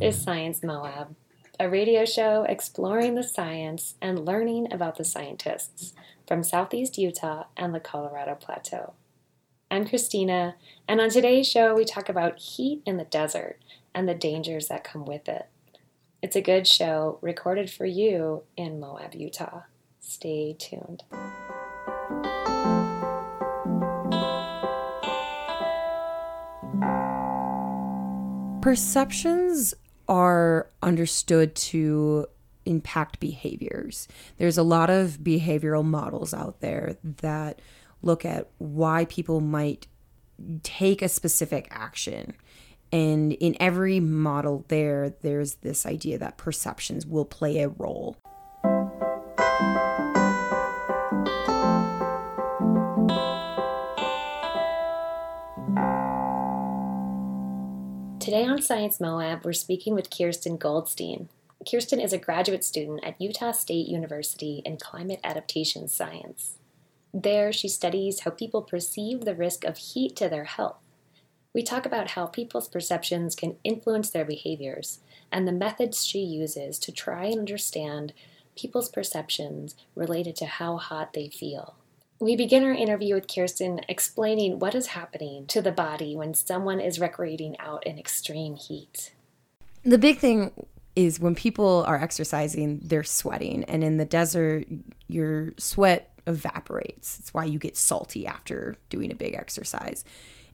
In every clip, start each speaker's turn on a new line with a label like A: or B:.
A: Is Science Moab, a radio show exploring the science and learning about the scientists from Southeast Utah and the Colorado Plateau. I'm Christina, and on today's show, we talk about heat in the desert and the dangers that come with it. It's a good show recorded for you in Moab, Utah. Stay tuned.
B: Perceptions are understood to impact behaviors. There's a lot of behavioral models out there that look at why people might take a specific action. And in every model there, there's this idea that perceptions will play a role.
A: Today on Science Moab, we're speaking with Kirsten Goldstein. Kirsten is a graduate student at Utah State University in climate adaptation science. There, she studies how people perceive the risk of heat to their health. We talk about how people's perceptions can influence their behaviors and the methods she uses to try and understand people's perceptions related to how hot they feel. We begin our interview with Kirsten explaining what is happening to the body when someone is recreating out in extreme heat.
B: The big thing is when people are exercising, they're sweating. And in the desert, your sweat evaporates. It's why you get salty after doing a big exercise.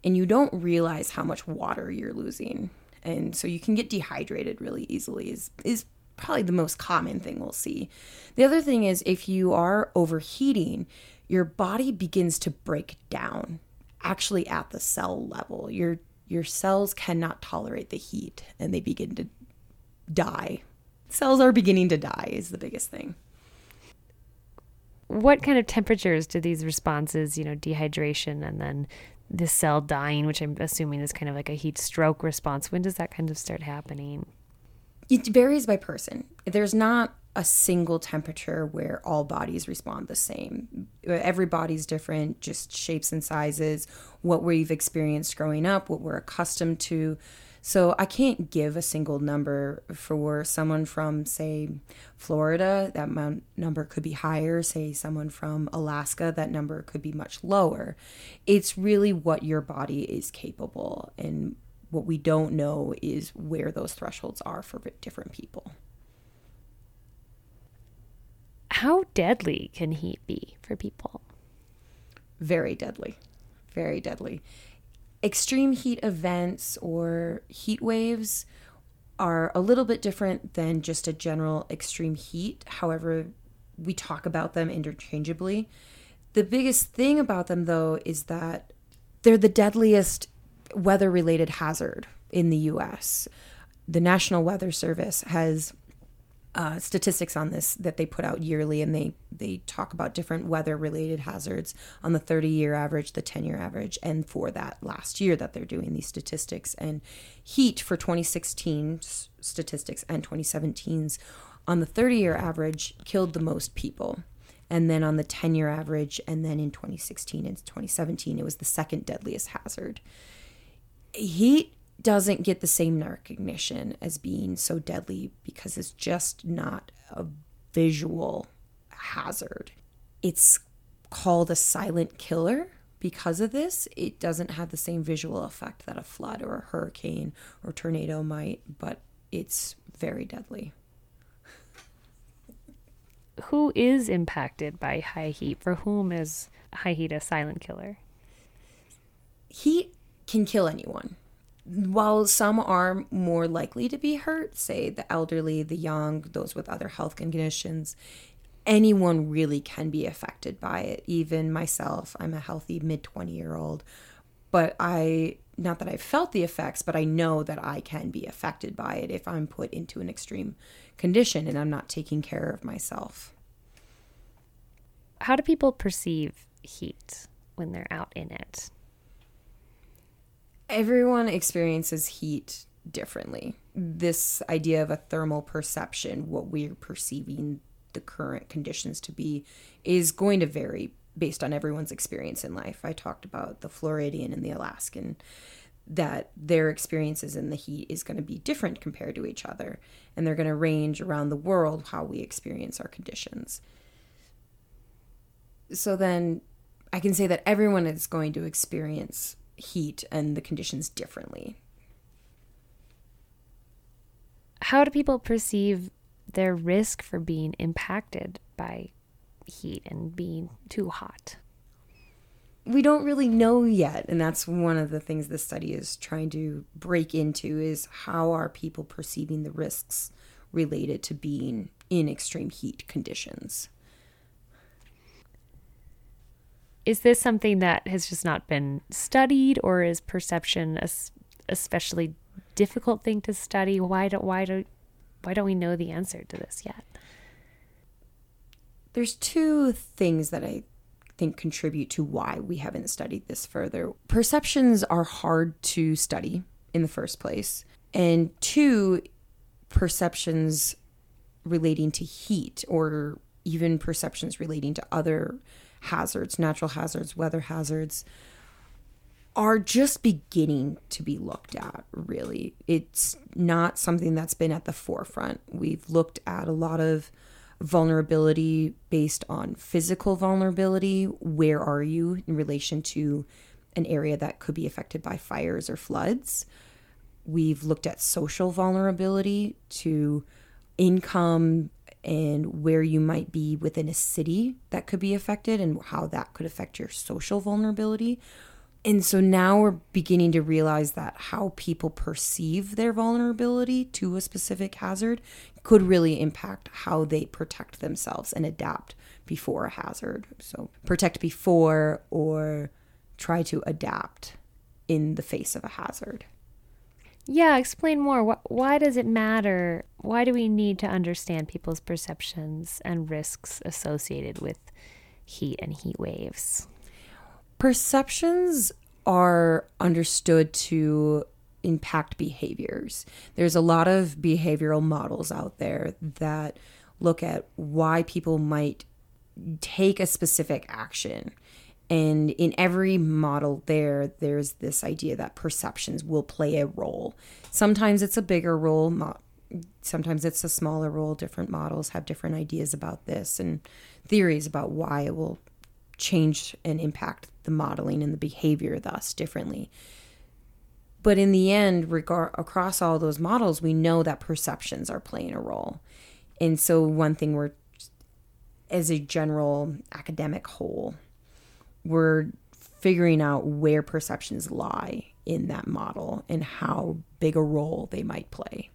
B: And you don't realize how much water you're losing. And so you can get dehydrated really easily, is, is probably the most common thing we'll see. The other thing is if you are overheating, your body begins to break down actually at the cell level. Your your cells cannot tolerate the heat and they begin to die. Cells are beginning to die is the biggest thing.
C: What kind of temperatures do these responses, you know, dehydration and then the cell dying, which I'm assuming is kind of like a heat stroke response, when does that kind of start happening?
B: It varies by person. There's not a single temperature where all bodies respond the same. Every body's different, just shapes and sizes, what we've experienced growing up, what we're accustomed to. So I can't give a single number for someone from, say, Florida. That number could be higher. Say someone from Alaska, that number could be much lower. It's really what your body is capable, and what we don't know is where those thresholds are for different people.
C: How deadly can heat be for people?
B: Very deadly. Very deadly. Extreme heat events or heat waves are a little bit different than just a general extreme heat. However, we talk about them interchangeably. The biggest thing about them, though, is that they're the deadliest weather related hazard in the US. The National Weather Service has uh, statistics on this that they put out yearly, and they they talk about different weather related hazards on the 30 year average, the 10 year average, and for that last year that they're doing these statistics. And heat for 2016 statistics and 2017's on the 30 year average killed the most people. And then on the 10 year average, and then in 2016 and 2017, it was the second deadliest hazard. Heat doesn't get the same recognition as being so deadly because it's just not a visual hazard. It's called a silent killer because of this. It doesn't have the same visual effect that a flood or a hurricane or tornado might, but it's very deadly.
C: Who is impacted by high heat? For whom is high heat a silent killer?
B: Heat can kill anyone while some are more likely to be hurt, say the elderly, the young, those with other health conditions, anyone really can be affected by it. Even myself, I'm a healthy mid 20 year old, but I, not that I've felt the effects, but I know that I can be affected by it if I'm put into an extreme condition and I'm not taking care of myself.
C: How do people perceive heat when they're out in it?
B: Everyone experiences heat differently. This idea of a thermal perception, what we're perceiving the current conditions to be, is going to vary based on everyone's experience in life. I talked about the Floridian and the Alaskan. that their experiences in the heat is going to be different compared to each other and they're going to range around the world how we experience our conditions so then i can say that everyone is going to experience heat and the conditions differently.
C: How do people perceive their risk for being impacted by heat and being too hot?
B: We don't really know yet and that's one of the things this study is trying to break into is how are people perceiving the risks related to being in extreme heat conditions
C: is this something that has just not been studied or is perception a especially difficult thing to study why don't why don't why don't we know the answer to this yet
B: there's two things that i think contribute to why we haven't studied this further. Perceptions are hard to study in the first place. And two, perceptions relating to heat or even perceptions relating to other hazards, natural hazards, weather hazards, are just beginning to be looked at, really. It's not something that's been at the forefront. We've looked at a lot of vulnerability based on physical vulnerability. Where are you in relation to an area that could be affected by fires or floods? We've looked at social vulnerability to income and where you might be within a city that could be affected and how that could affect your social vulnerability. And so now we're beginning to realize that how people perceive their vulnerability to a specific hazard could really impact how they protect themselves and adapt before a hazard. So, protect before or try to adapt in the face of a hazard.
C: Yeah, explain more. Why does it matter? Why do we need to understand people's perceptions and risks associated with heat and heat waves?
B: Perceptions are understood to impact behaviors. There's a lot of behavioral models out there that look at why people might take a specific action. And in every model there, there's this idea that perceptions will play a role. Sometimes it's a bigger role, sometimes it's a smaller role. Different models have different ideas about this and theories about why it will change and impact the modeling and the behavior thus differently. But in the end, regard across all those models, we know that perceptions are playing a role. And so one thing we're as a general academic whole, we're figuring out where perceptions lie in that model and how big a role they might play.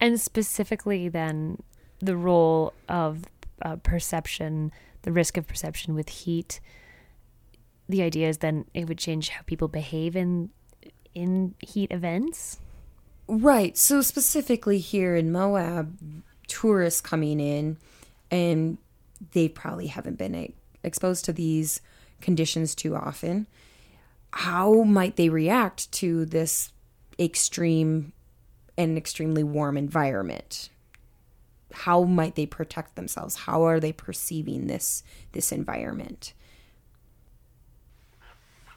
C: And specifically, then, the role of uh, perception, the risk of perception with heat. The idea is then it would change how people behave in in heat events.
B: Right. So specifically here in Moab, tourists coming in and they probably haven't been exposed to these conditions too often. How might they react to this extreme and extremely warm environment? how might they protect themselves? How are they perceiving this this environment?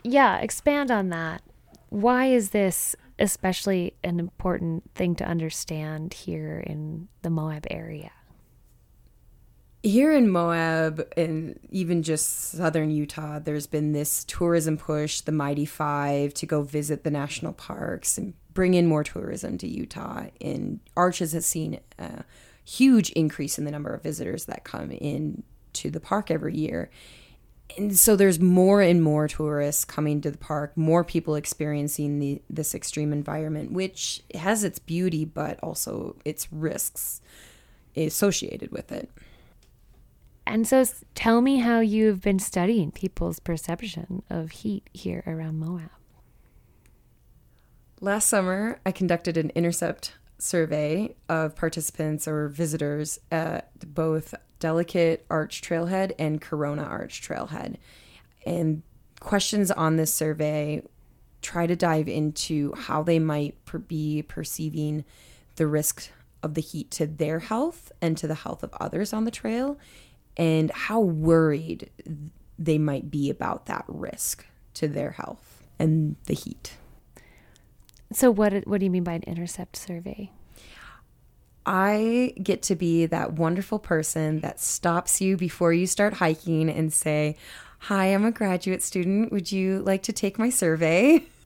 C: Yeah, expand on that. Why is this especially an important thing to understand here in the Moab area?
B: Here in Moab and even just southern Utah, there's been this tourism push, the Mighty Five, to go visit the national parks and bring in more tourism to Utah. And Arches has seen a huge increase in the number of visitors that come in to the park every year. And so there's more and more tourists coming to the park, more people experiencing the, this extreme environment, which has its beauty, but also its risks associated with it.
C: And so tell me how you've been studying people's perception of heat here around Moab.
B: Last summer, I conducted an intercept survey of participants or visitors at both Delicate Arch Trailhead and Corona Arch Trailhead. And questions on this survey try to dive into how they might per- be perceiving the risk of the heat to their health and to the health of others on the trail, and how worried they might be about that risk to their health. and the heat.
C: So what what do you mean by an intercept survey?
B: I get to be that wonderful person that stops you before you start hiking and say, "Hi, I'm a graduate student. Would you like to take my survey?"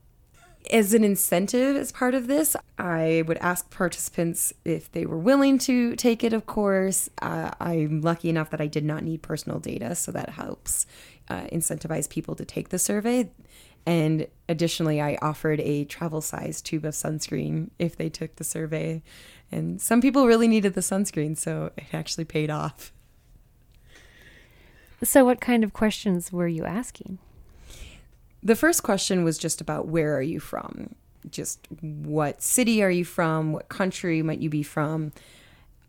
B: As an incentive, as part of this, I would ask participants if they were willing to take it, of course. Uh, I'm lucky enough that I did not need personal data, so that helps uh, incentivize people to take the survey. And additionally, I offered a travel size tube of sunscreen if they took the survey. And some people really needed the sunscreen, so it actually paid off.
C: So, what kind of questions were you asking?
B: The first question was just about where are you from? Just what city are you from? What country might you be from?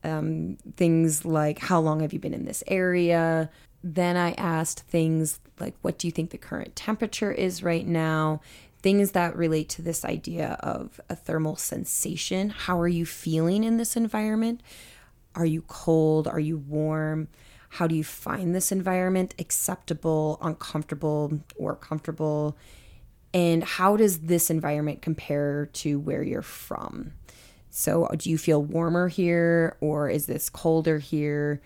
B: Um, things like how long have you been in this area? Then I asked things like what do you think the current temperature is right now? Things that relate to this idea of a thermal sensation. How are you feeling in this environment? Are you cold? Are you warm? How do you find this environment acceptable, uncomfortable, or comfortable? And how does this environment compare to where you're from? So, do you feel warmer here, or is this colder here?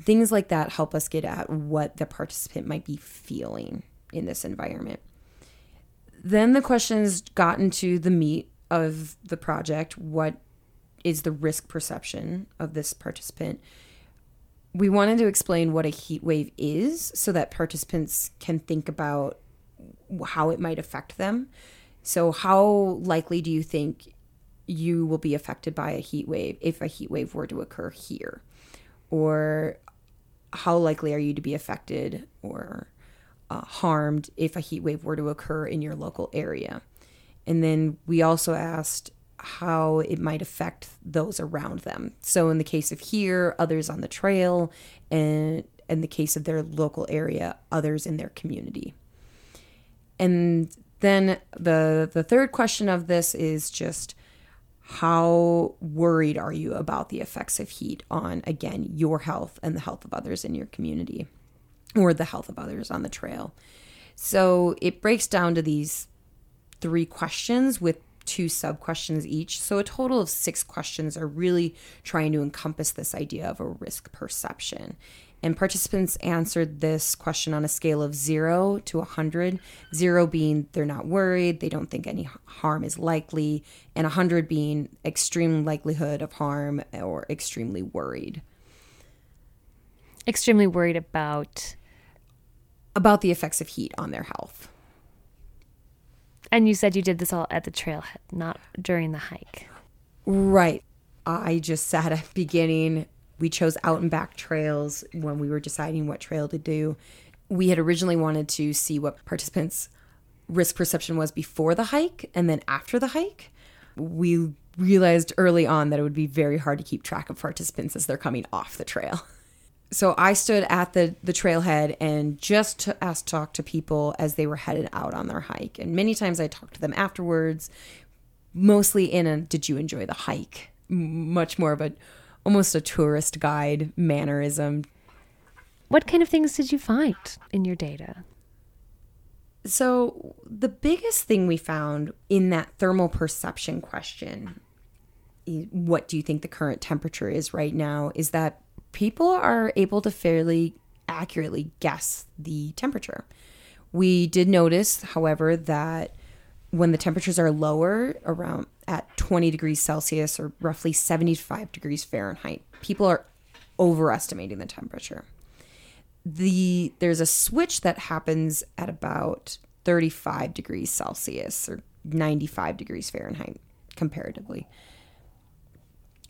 B: Things like that help us get at what the participant might be feeling in this environment. Then the questions got into the meat of the project. What is the risk perception of this participant? We wanted to explain what a heat wave is so that participants can think about how it might affect them. So, how likely do you think you will be affected by a heat wave if a heat wave were to occur here? Or how likely are you to be affected or uh, harmed if a heat wave were to occur in your local area? And then we also asked how it might affect those around them. So, in the case of here, others on the trail, and in the case of their local area, others in their community. And then the the third question of this is just how worried are you about the effects of heat on, again, your health and the health of others in your community or the health of others on the trail? So it breaks down to these three questions with two sub questions each. So a total of six questions are really trying to encompass this idea of a risk perception. And participants answered this question on a scale of zero to 100, zero being they're not worried, they don't think any harm is likely, and 100 being extreme likelihood of harm or extremely worried.
C: Extremely worried about
B: about the effects of heat on their health.
C: And you said you did this all at the trailhead, not during the hike.
B: Right. I just sat at the beginning we chose out and back trails when we were deciding what trail to do. We had originally wanted to see what participants' risk perception was before the hike and then after the hike. We realized early on that it would be very hard to keep track of participants as they're coming off the trail. So I stood at the the trailhead and just to ask talk to people as they were headed out on their hike. And many times I talked to them afterwards, mostly in a "Did you enjoy the hike?" much more of a almost a tourist guide mannerism.
C: What kind of things did you find in your data?
B: So, the biggest thing we found in that thermal perception question, what do you think the current temperature is right now, is that people are able to fairly accurately guess the temperature. We did notice, however, that when the temperatures are lower, around at 20 degrees Celsius or roughly 75 degrees Fahrenheit, people are overestimating the temperature. The there's a switch that happens at about 35 degrees Celsius or 95 degrees Fahrenheit comparatively.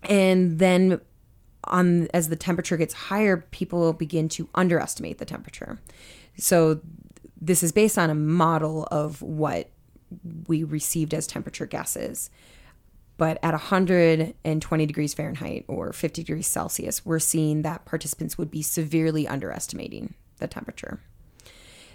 B: And then on as the temperature gets higher, people begin to underestimate the temperature. So this is based on a model of what we received as temperature guesses. But at 120 degrees Fahrenheit or 50 degrees Celsius, we're seeing that participants would be severely underestimating the temperature.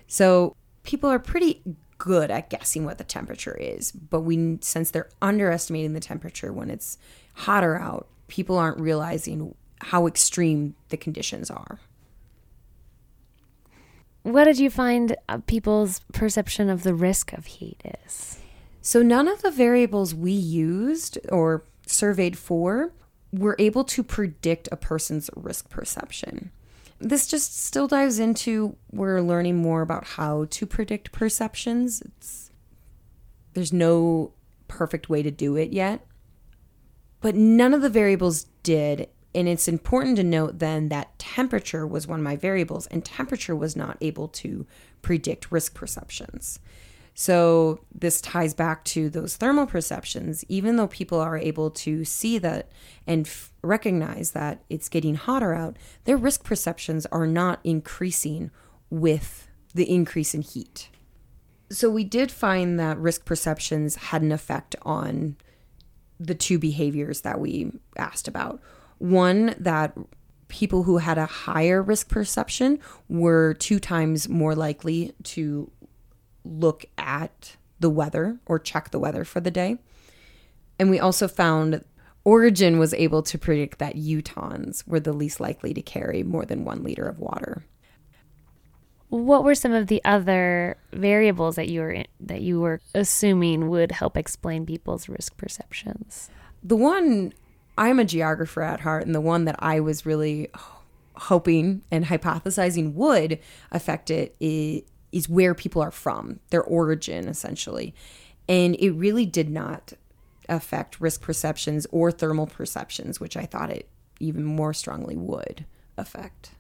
B: So people are pretty good at guessing what the temperature is, but we since they're underestimating the temperature when it's hotter out, people aren't realizing how extreme the conditions are.
C: what did you find uh, people's perception of the risk of heat is?
B: So, none of the variables we used or surveyed for were able to predict a person's risk perception. This just still dives into we're learning more about how to predict perceptions. It's, there's no perfect way to do it yet. But none of the variables did, and it's important to note then that temperature was one of my variables, and temperature was not able to predict risk perceptions. So this ties back to those thermal perceptions. Even though people are able to see that and f- recognize that it's getting hotter out, their risk perceptions are not increasing with the increase in heat. So we did find that risk perceptions had an effect on the two behaviors that we asked about. One, that people who had a higher risk perception were two times more likely to look at the weather or check the weather for the day. And we also found Origin was able to predict that Utahns were the least likely to carry more than one liter of water.
C: What were some of the other variables that you were that you were assuming would help explain people's risk perceptions?
B: The one I'm a geographer at heart, and the one that I was really hoping and hypothesizing would affect it is, is where people are from, their origin, essentially. And it really did not affect risk perceptions or thermal perceptions, which I thought it even more strongly would affect.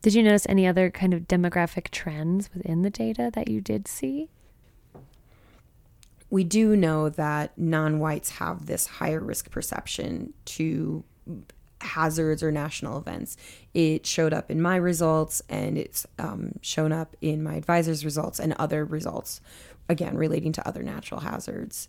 C: Did you notice any other kind of demographic trends within the data that you did see?
B: we do know that non whites have this higher risk perception to hazards or national events. It showed up in my results and it's um, shown up in my advisor's results and other results, again, relating to other natural hazards.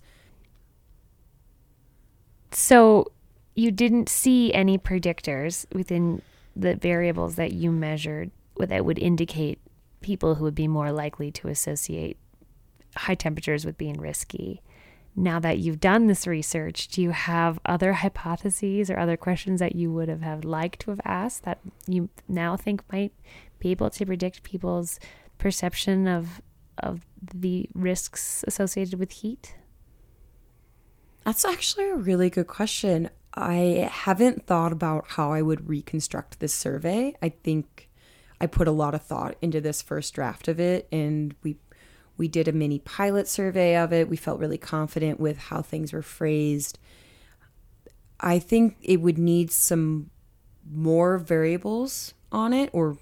C: So you didn't see any predictors within the variables that you measured that would indicate people who would be more likely to associate high temperatures with being risky. Now that you've done this research, do you have other hypotheses or other questions that you would have, have liked to have asked that you now think might be able to predict people's perception of of the risks associated with heat?
B: That's actually a really good question. I haven't thought about how I would reconstruct this survey. I think I put a lot of thought into this first draft of it, and we we did a mini pilot survey of it. We felt really confident with how things were phrased. I think it would need some more variables on it or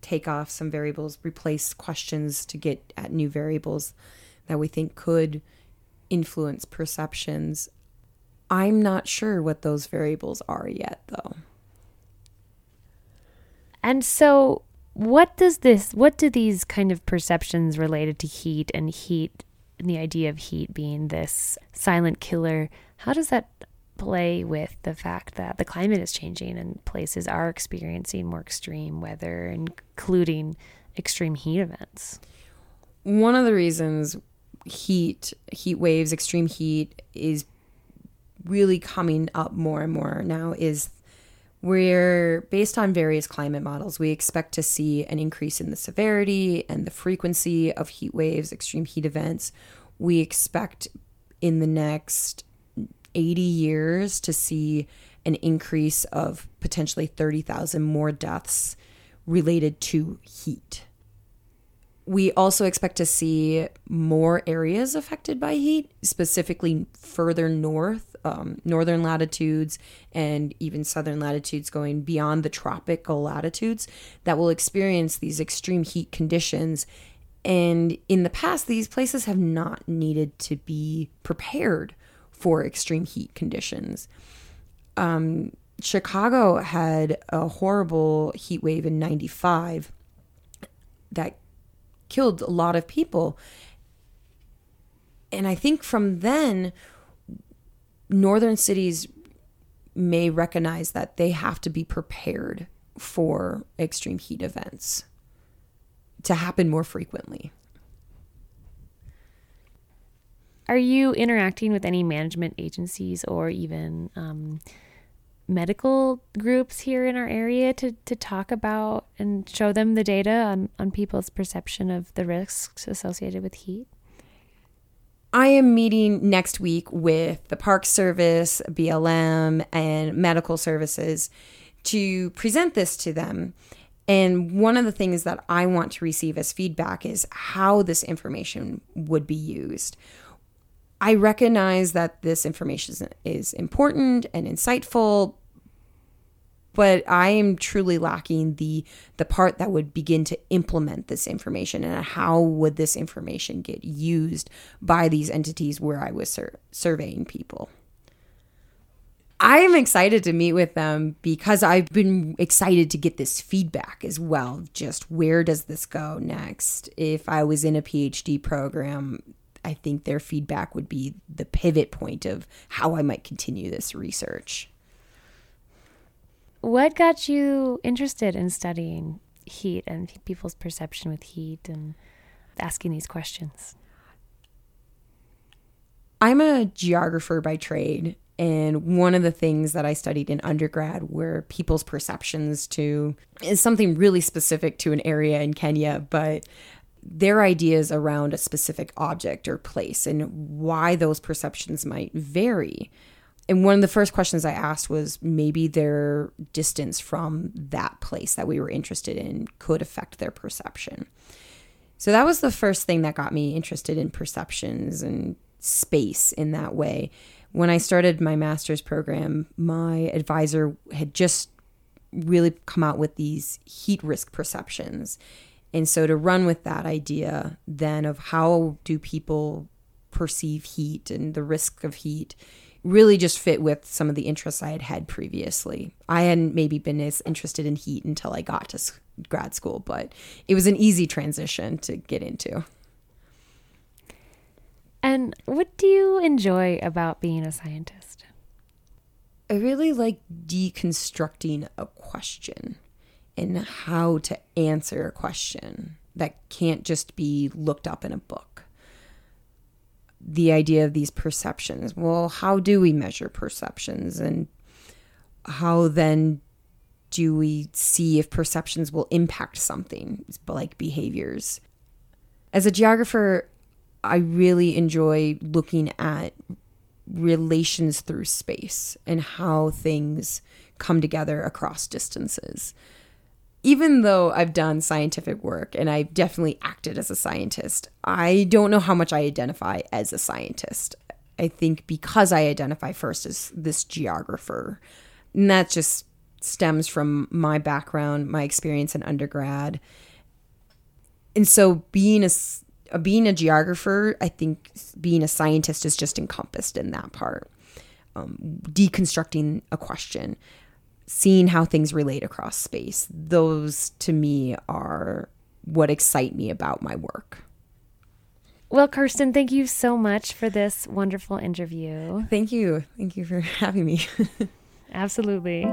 B: take off some variables, replace questions to get at new variables that we think could influence perceptions. I'm not sure what those variables are yet, though.
C: And so, what does this what do these kind of perceptions related to heat and heat and the idea of heat being this silent killer how does that play with the fact that the climate is changing and places are experiencing more extreme weather including extreme heat events
B: one of the reasons heat heat waves extreme heat is really coming up more and more now is we're based on various climate models, we expect to see an increase in the severity and the frequency of heat waves, extreme heat events. We expect in the next 80 years to see an increase of potentially 30,000 more deaths related to heat. We also expect to see more areas affected by heat, specifically further north um, northern latitudes and even southern latitudes going beyond the tropical latitudes that will experience these extreme heat conditions. And in the past, these places have not needed to be prepared for extreme heat conditions. Um, Chicago had a horrible heat wave in 95 that killed a lot of people. And I think from then, northern cities may recognize that they have to be prepared for extreme heat events to happen more frequently.
C: Are you interacting with any management agencies or even um, medical groups here in our area to, to talk about and show them the data on, on people's perception of the risks associated with heat?
B: I am meeting next week with the Park Service, BLM, and medical services to present this to them. And one of the things that I want to receive as feedback is how this information would be used. I recognize that this information is important and insightful, but I am truly lacking the the part that would begin to implement this information and how would this information get used by these entities where I was sur- surveying people. I am excited to meet with them because I've been excited to get this feedback as well. Just where does this go next? If I was in a PhD program, I think their feedback would be the pivot point of how I might continue this research.
C: What got you interested in studying heat and people's perception with heat and asking these questions?
B: I'm a geographer by trade, and one of the things that I studied in undergrad were people's perceptions to is something really specific to an area in Kenya, but their ideas around a specific object or place and why those perceptions might vary and one of the first questions I asked was maybe their distance from that place that we were interested in could affect their perception. So that was the first thing that got me interested in perceptions and space in that way. When I started my master's program, my advisor had just really come out with these heat risk perceptions. And so to run with that idea then of how do people perceive heat and the risk of heat really just fit with some of the interests I had had previously. I hadn't maybe been as interested in heat until I got to grad school, but it was an easy transition to get into.
C: And what do you enjoy about being a scientist?
B: I really like deconstructing a question and how to answer a question that can't just be looked up in a book the idea of these perceptions. Well, how do we measure perceptions and how then do we see if perceptions will impact something like behaviors? As a geographer, I really enjoy looking at relations through space and how things come together across distances even though I've done scientific work and I've definitely acted as a scientist, I don't know how much I identify as a scientist. I think because I identify first as this geographer, and that just stems from my background, my experience in undergrad. And so being a being a geographer, I think being a scientist is just encompassed in that part. Um, deconstructing a question seeing how things relate across space. Those to me are what excite me about my work.
C: Well, Kirsten, thank you so much for this wonderful interview.
B: Thank you. Thank you for having me.
C: Absolutely.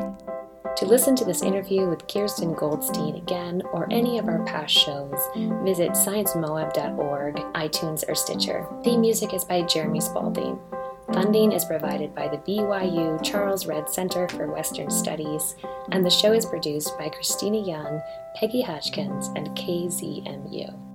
A: To listen to this interview with Kirsten Goldstein again or any of our past shows, visit sciencemoab.org, iTunes, or Stitcher. Theme music is by Jeremy Spalding. Funding is provided by the BYU Charles Redd Center for Western Studies, and the show is produced by Christina Young, Peggy Hodgkins, and KZMU.